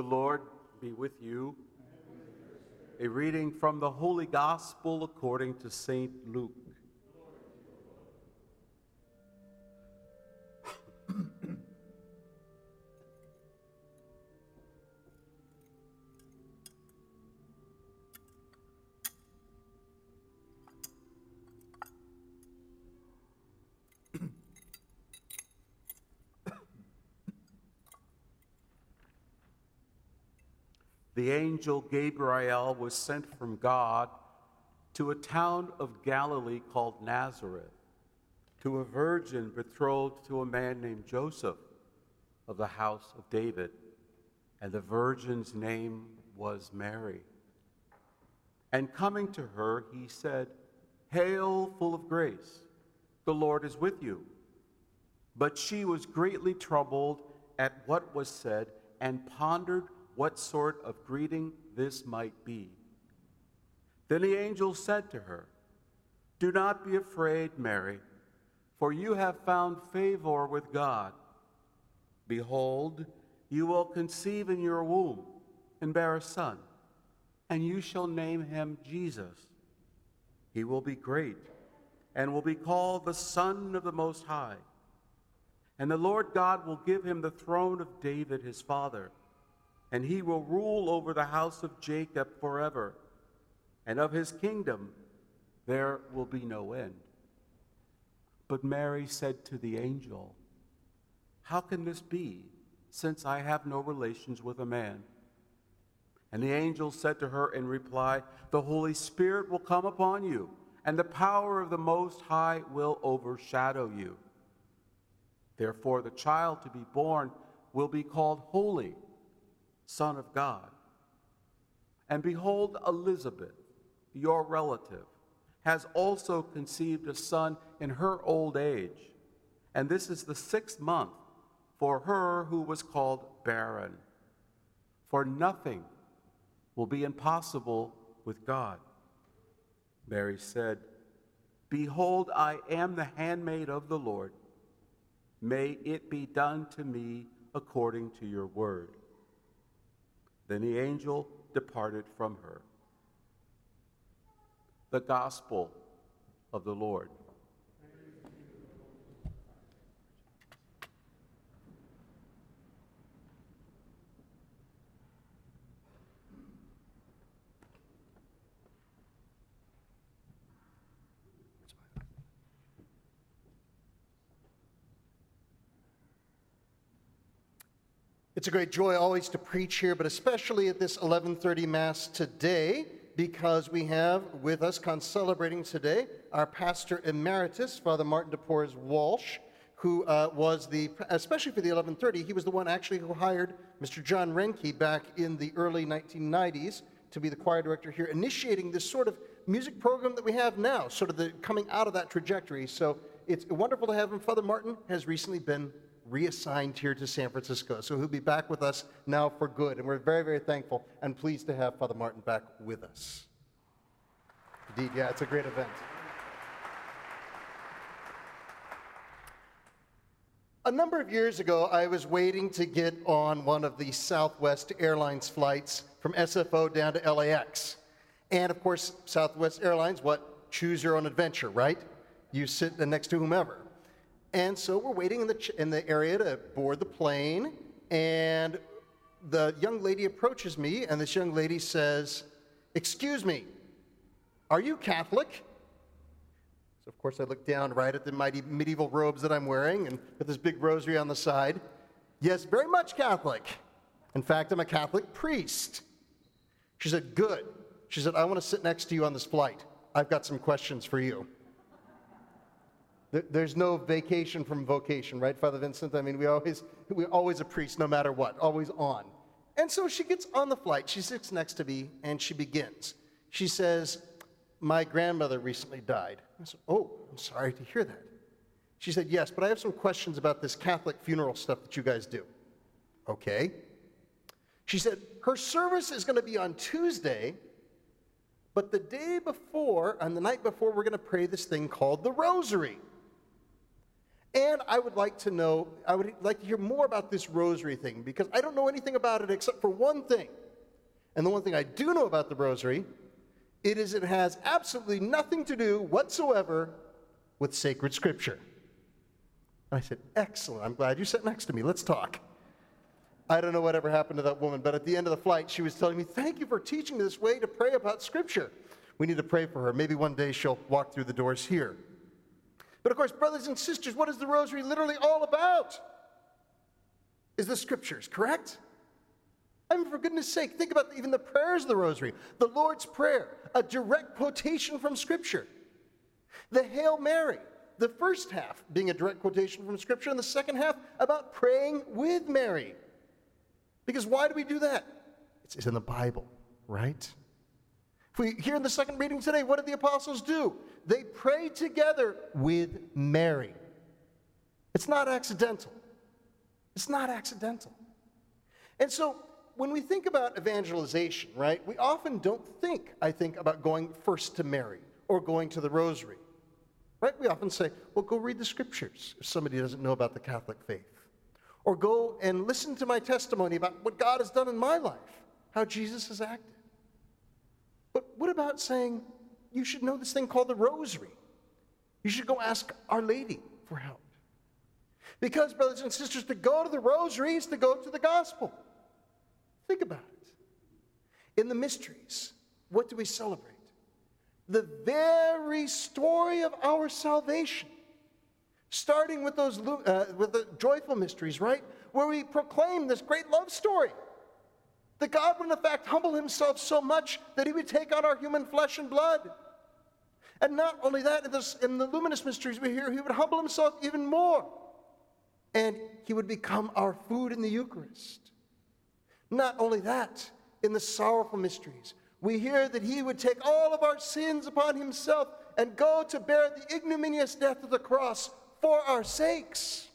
The Lord be with you. A reading from the Holy Gospel according to St. Luke. The angel Gabriel was sent from God to a town of Galilee called Nazareth, to a virgin betrothed to a man named Joseph of the house of David, and the virgin's name was Mary. And coming to her, he said, Hail, full of grace, the Lord is with you. But she was greatly troubled at what was said and pondered what sort of greeting this might be. Then the angel said to her, Do not be afraid, Mary, for you have found favor with God. Behold, you will conceive in your womb and bear a son, and you shall name him Jesus. He will be great and will be called the Son of the Most High. And the Lord God will give him the throne of David his father and he will rule over the house of Jacob forever, and of his kingdom there will be no end. But Mary said to the angel, How can this be, since I have no relations with a man? And the angel said to her in reply, The Holy Spirit will come upon you, and the power of the Most High will overshadow you. Therefore, the child to be born will be called Holy Son of God. And behold, Elizabeth, your relative, has also conceived a son in her old age. And this is the sixth month for her who was called barren. For nothing will be impossible with God. Mary said, Behold, I am the handmaid of the Lord. May it be done to me according to your word. Then the angel departed from her. The Gospel of the Lord. It's a great joy always to preach here, but especially at this 11:30 Mass today, because we have with us, concelebrating today, our pastor emeritus, Father Martin de Porres Walsh, who uh, was the, especially for the 11:30, he was the one actually who hired Mr. John Renke back in the early 1990s to be the choir director here, initiating this sort of music program that we have now, sort of the coming out of that trajectory. So it's wonderful to have him. Father Martin has recently been reassigned here to San Francisco. So he'll be back with us now for good. And we're very, very thankful and pleased to have Father Martin back with us. Indeed, yeah, it's a great event. A number of years ago, I was waiting to get on one of the Southwest Airlines flights from SFO down to LAX. And of course, Southwest Airlines, what? Choose your own adventure, right? You sit next to whomever. And so we're waiting in the, ch- in the area to board the plane, and the young lady approaches me, and this young lady says, Excuse me, are you Catholic? So, of course, I look down right at the mighty medieval robes that I'm wearing and with this big rosary on the side. Yes, very much Catholic. In fact, I'm a Catholic priest. She said, Good. She said, I want to sit next to you on this flight. I've got some questions for you. There's no vacation from vocation, right, Father Vincent? I mean, we always, we always a priest no matter what, always on. And so she gets on the flight. She sits next to me and she begins. She says, My grandmother recently died. I said, Oh, I'm sorry to hear that. She said, Yes, but I have some questions about this Catholic funeral stuff that you guys do. Okay. She said, Her service is going to be on Tuesday, but the day before, on the night before, we're going to pray this thing called the Rosary. And I would like to know, I would like to hear more about this rosary thing because I don't know anything about it except for one thing. And the one thing I do know about the rosary, it is it has absolutely nothing to do whatsoever with sacred scripture. I said, Excellent. I'm glad you sat next to me. Let's talk. I don't know whatever happened to that woman, but at the end of the flight, she was telling me, Thank you for teaching me this way to pray about Scripture. We need to pray for her. Maybe one day she'll walk through the doors here. But of course, brothers and sisters, what is the rosary literally all about? Is the Scriptures, correct? I mean, for goodness sake, think about even the prayers of the rosary. The Lord's Prayer, a direct quotation from Scripture. The Hail Mary, the first half being a direct quotation from Scripture, and the second half about praying with Mary. Because why do we do that? It's in the Bible, right? If we hear in the second reading today, what did the apostles do? They prayed together with Mary. It's not accidental. It's not accidental. And so when we think about evangelization, right, we often don't think, I think, about going first to Mary or going to the rosary. Right? We often say, well, go read the scriptures if somebody doesn't know about the Catholic faith. Or go and listen to my testimony about what God has done in my life, how Jesus has acted. But what about saying, you should know this thing called the rosary? You should go ask Our Lady for help. Because, brothers and sisters, to go to the rosary is to go to the gospel. Think about it. In the mysteries, what do we celebrate? The very story of our salvation starting with those uh, with the joyful mysteries, right? Where we proclaim this great love story. That God would, in fact, humble himself so much that he would take on our human flesh and blood. And not only that, in, this, in the luminous mysteries we hear, he would humble himself even more. And he would become our food in the Eucharist. Not only that, in the sorrowful mysteries, we hear that he would take all of our sins upon himself and go to bear the ignominious death of the cross for our sakes.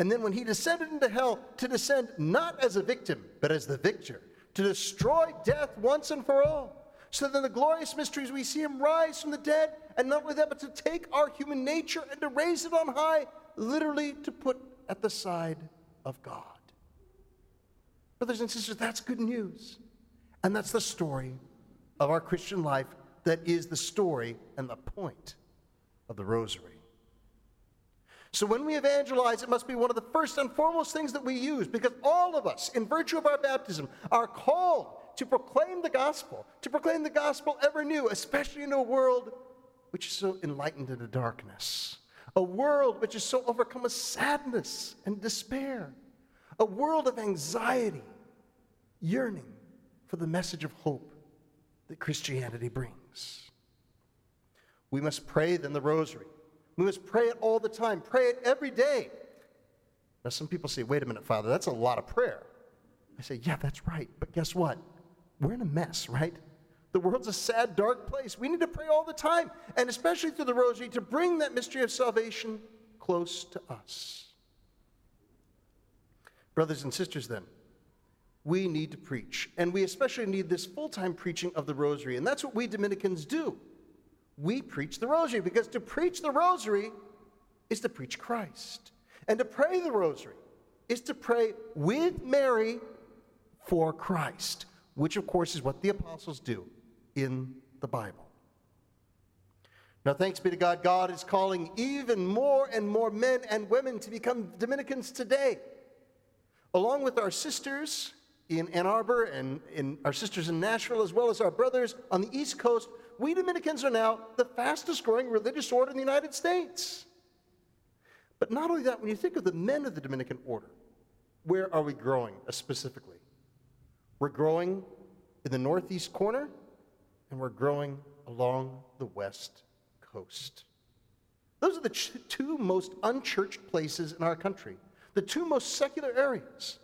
And then when he descended into hell, to descend not as a victim, but as the victor, to destroy death once and for all. So that in the glorious mysteries we see him rise from the dead, and not only that, but to take our human nature and to raise it on high, literally to put at the side of God. Brothers and sisters, that's good news. And that's the story of our Christian life that is the story and the point of the rosary. So when we evangelize, it must be one of the first and foremost things that we use because all of us, in virtue of our baptism, are called to proclaim the gospel, to proclaim the gospel ever new, especially in a world which is so enlightened into darkness, a world which is so overcome with sadness and despair, a world of anxiety, yearning for the message of hope that Christianity brings. We must pray then the rosary we must pray it all the time, pray it every day. Now, some people say, wait a minute, Father, that's a lot of prayer. I say, yeah, that's right. But guess what? We're in a mess, right? The world's a sad, dark place. We need to pray all the time, and especially through the rosary, to bring that mystery of salvation close to us. Brothers and sisters, then, we need to preach, and we especially need this full time preaching of the rosary, and that's what we Dominicans do we preach the rosary because to preach the rosary is to preach Christ. And to pray the rosary is to pray with Mary for Christ, which of course is what the apostles do in the Bible. Now, thanks be to God, God is calling even more and more men and women to become Dominicans today. Along with our sisters in Ann Arbor and in our sisters in Nashville, as well as our brothers on the East Coast, we Dominicans are now the fastest growing religious order in the United States. But not only that, when you think of the men of the Dominican order, where are we growing uh, specifically? We're growing in the northeast corner, and we're growing along the west coast. Those are the ch- two most unchurched places in our country, the two most secular areas,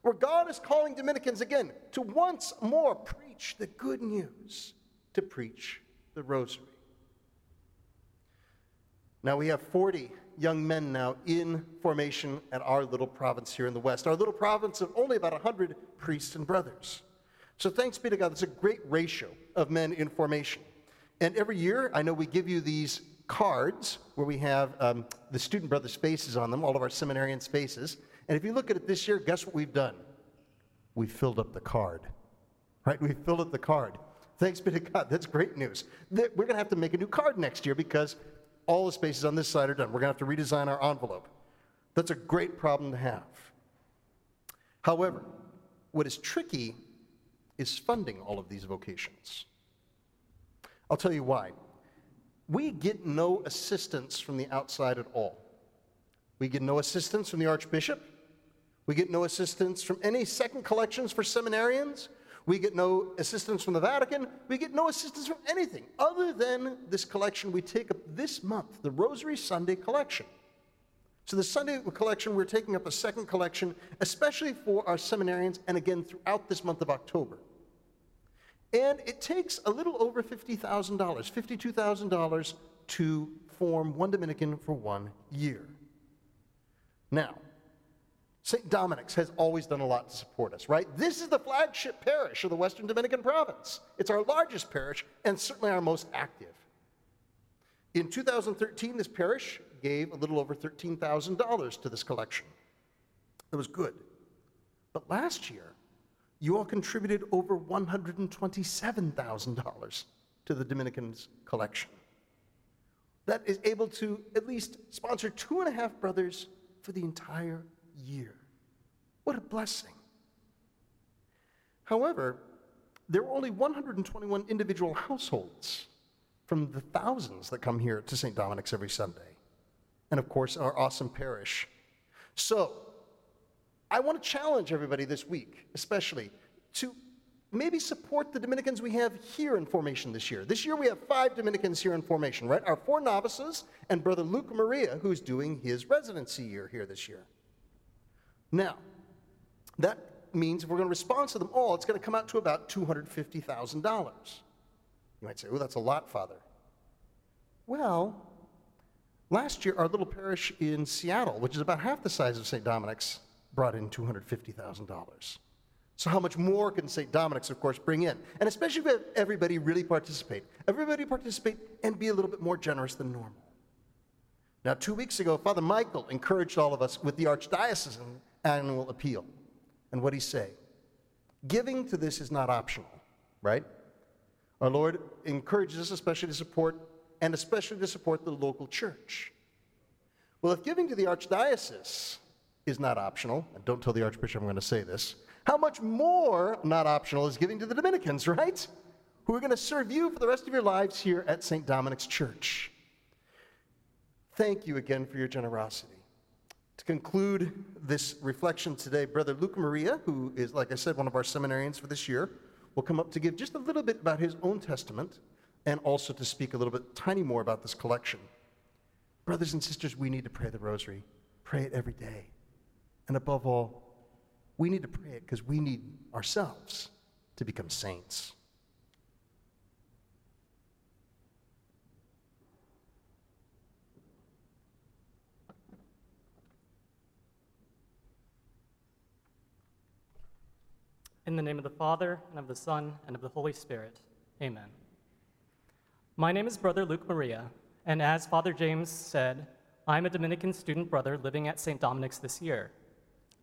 where God is calling Dominicans again to once more preach the good news, to preach the rosary. Now we have 40 young men now in formation at our little province here in the West, our little province of only about 100 priests and brothers. So thanks be to God, it's a great ratio of men in formation. And every year, I know we give you these cards where we have um, the student brothers' faces on them, all of our seminarians' faces. And if you look at it this year, guess what we've done? We filled up the card. Right? We filled up the card. Thanks be to God. That's great news. We're going to have to make a new card next year because all the spaces on this side are done. We're going to have to redesign our envelope. That's a great problem to have. However, what is tricky is funding all of these vocations. I'll tell you why. We get no assistance from the outside at all. We get no assistance from the Archbishop. We get no assistance from any second collections for seminarians. We get no assistance from the Vatican. We get no assistance from anything other than this collection we take up this month, the Rosary Sunday collection. So, the Sunday collection, we're taking up a second collection, especially for our seminarians, and again throughout this month of October. And it takes a little over $50,000, $52,000 to form one Dominican for one year. Now, St. Dominic's has always done a lot to support us, right? This is the flagship parish of the Western Dominican province. It's our largest parish and certainly our most active. In 2013, this parish gave a little over $13,000 to this collection. It was good. But last year, you all contributed over $127,000 to the Dominicans' collection. That is able to at least sponsor two and a half brothers for the entire year. What a blessing. However, there were only 121 individual households from the thousands that come here to St. Dominic's every Sunday. And of course, our awesome parish. So, I want to challenge everybody this week, especially, to maybe support the Dominicans we have here in formation this year. This year we have five Dominicans here in formation, right? Our four novices and Brother Luke Maria, who's doing his residency year here this year. Now, that means if we're going to respond to them all, it's going to come out to about $250,000. You might say, oh, that's a lot, Father. Well, last year, our little parish in Seattle, which is about half the size of St. Dominic's, brought in $250,000. So, how much more can St. Dominic's, of course, bring in? And especially if everybody really participate. Everybody participate and be a little bit more generous than normal. Now, two weeks ago, Father Michael encouraged all of us with the Archdiocesan annual appeal. And what he say? Giving to this is not optional, right? Our Lord encourages us especially to support, and especially to support the local church. Well, if giving to the archdiocese is not optional, and don't tell the archbishop I'm going to say this, how much more not optional is giving to the Dominicans, right? Who are going to serve you for the rest of your lives here at St. Dominic's Church. Thank you again for your generosity. To conclude this reflection today, Brother Luke Maria, who is, like I said, one of our seminarians for this year, will come up to give just a little bit about his own testament and also to speak a little bit tiny more about this collection. Brothers and sisters, we need to pray the rosary. Pray it every day. And above all, we need to pray it because we need ourselves to become saints. In the name of the Father, and of the Son, and of the Holy Spirit. Amen. My name is Brother Luke Maria, and as Father James said, I'm a Dominican student brother living at St. Dominic's this year.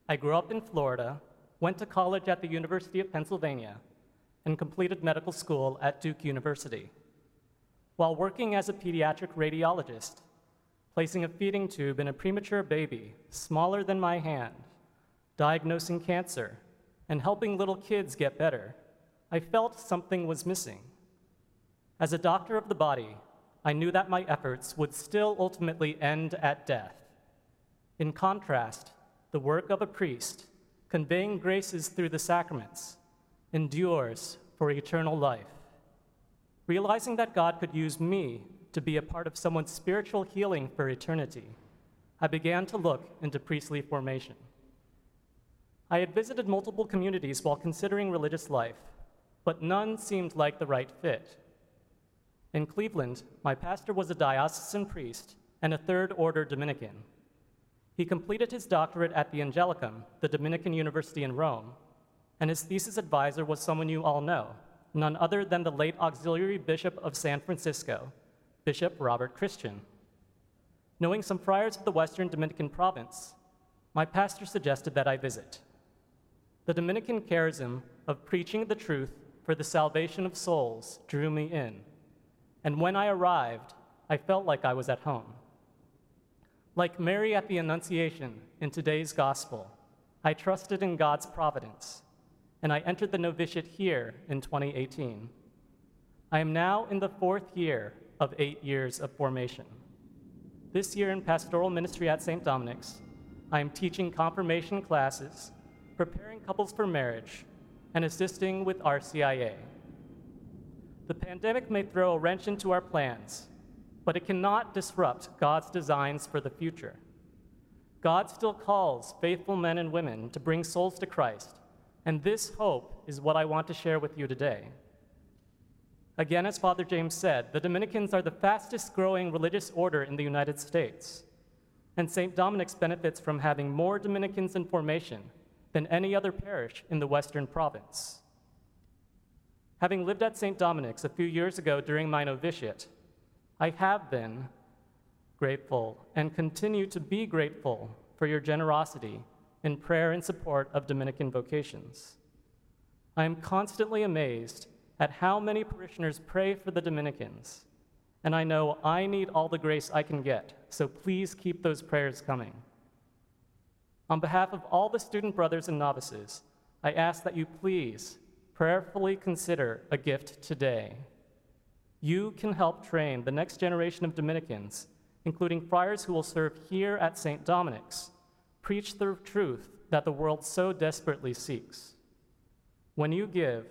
I grew up in Florida, went to college at the University of Pennsylvania, and completed medical school at Duke University. While working as a pediatric radiologist, placing a feeding tube in a premature baby smaller than my hand, diagnosing cancer, and helping little kids get better, I felt something was missing. As a doctor of the body, I knew that my efforts would still ultimately end at death. In contrast, the work of a priest, conveying graces through the sacraments, endures for eternal life. Realizing that God could use me to be a part of someone's spiritual healing for eternity, I began to look into priestly formation. I had visited multiple communities while considering religious life, but none seemed like the right fit. In Cleveland, my pastor was a diocesan priest and a third order Dominican. He completed his doctorate at the Angelicum, the Dominican University in Rome, and his thesis advisor was someone you all know, none other than the late auxiliary bishop of San Francisco, Bishop Robert Christian. Knowing some friars of the Western Dominican province, my pastor suggested that I visit. The Dominican charism of preaching the truth for the salvation of souls drew me in, and when I arrived, I felt like I was at home. Like Mary at the Annunciation in today's gospel, I trusted in God's providence, and I entered the novitiate here in 2018. I am now in the fourth year of eight years of formation. This year in pastoral ministry at St. Dominic's, I am teaching confirmation classes, preparing couples for marriage, and assisting with RCIA. The pandemic may throw a wrench into our plans, but it cannot disrupt God's designs for the future. God still calls faithful men and women to bring souls to Christ, and this hope is what I want to share with you today. Again, as Father James said, the Dominicans are the fastest growing religious order in the United States, and St. Dominic's benefits from having more Dominicans in formation than any other parish in the Western province. Having lived at St. Dominic's a few years ago during my novitiate, I have been grateful and continue to be grateful for your generosity in prayer and support of Dominican vocations. I am constantly amazed at how many parishioners pray for the Dominicans, and I know I need all the grace I can get, so please keep those prayers coming. On behalf of all the student brothers and novices, I ask that you please prayerfully consider a gift today. You can help train the next generation of Dominicans, including friars who will serve here at St. Dominic's, preach the truth that the world so desperately seeks. When you give,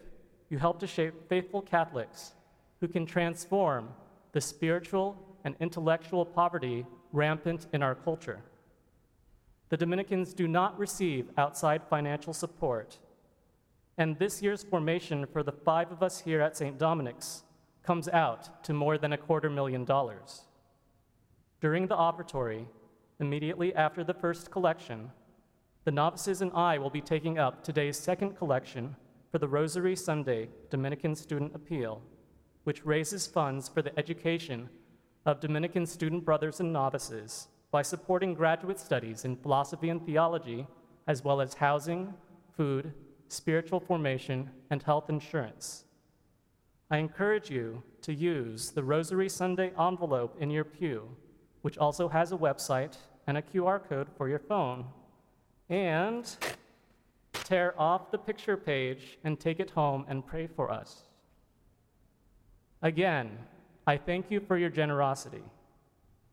you help to shape faithful Catholics who can transform the spiritual and intellectual poverty rampant in our culture. The Dominicans do not receive outside financial support, and this year's formation for the five of us here at St. Dominic's comes out to more than a quarter million dollars. During the offertory, immediately after the first collection, the novices and I will be taking up today's second collection for the Rosary Sunday Dominican Student Appeal, which raises funds for the education of Dominican student brothers and novices by supporting graduate studies in philosophy and theology, as well as housing, food, spiritual formation, and health insurance. I encourage you to use the Rosary Sunday envelope in your pew, which also has a website and a QR code for your phone, and tear off the picture page and take it home and pray for us. Again, I thank you for your generosity.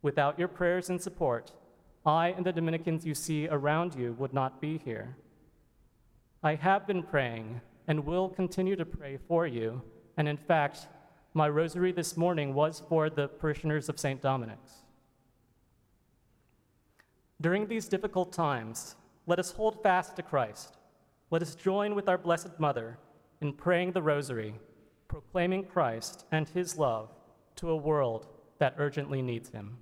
Without your prayers and support, I and the Dominicans you see around you would not be here. I have been praying and will continue to pray for you, and in fact, my rosary this morning was for the parishioners of St. Dominic's. During these difficult times, let us hold fast to Christ let us join with our Blessed Mother in praying the Rosary, proclaiming Christ and his love to a world that urgently needs him.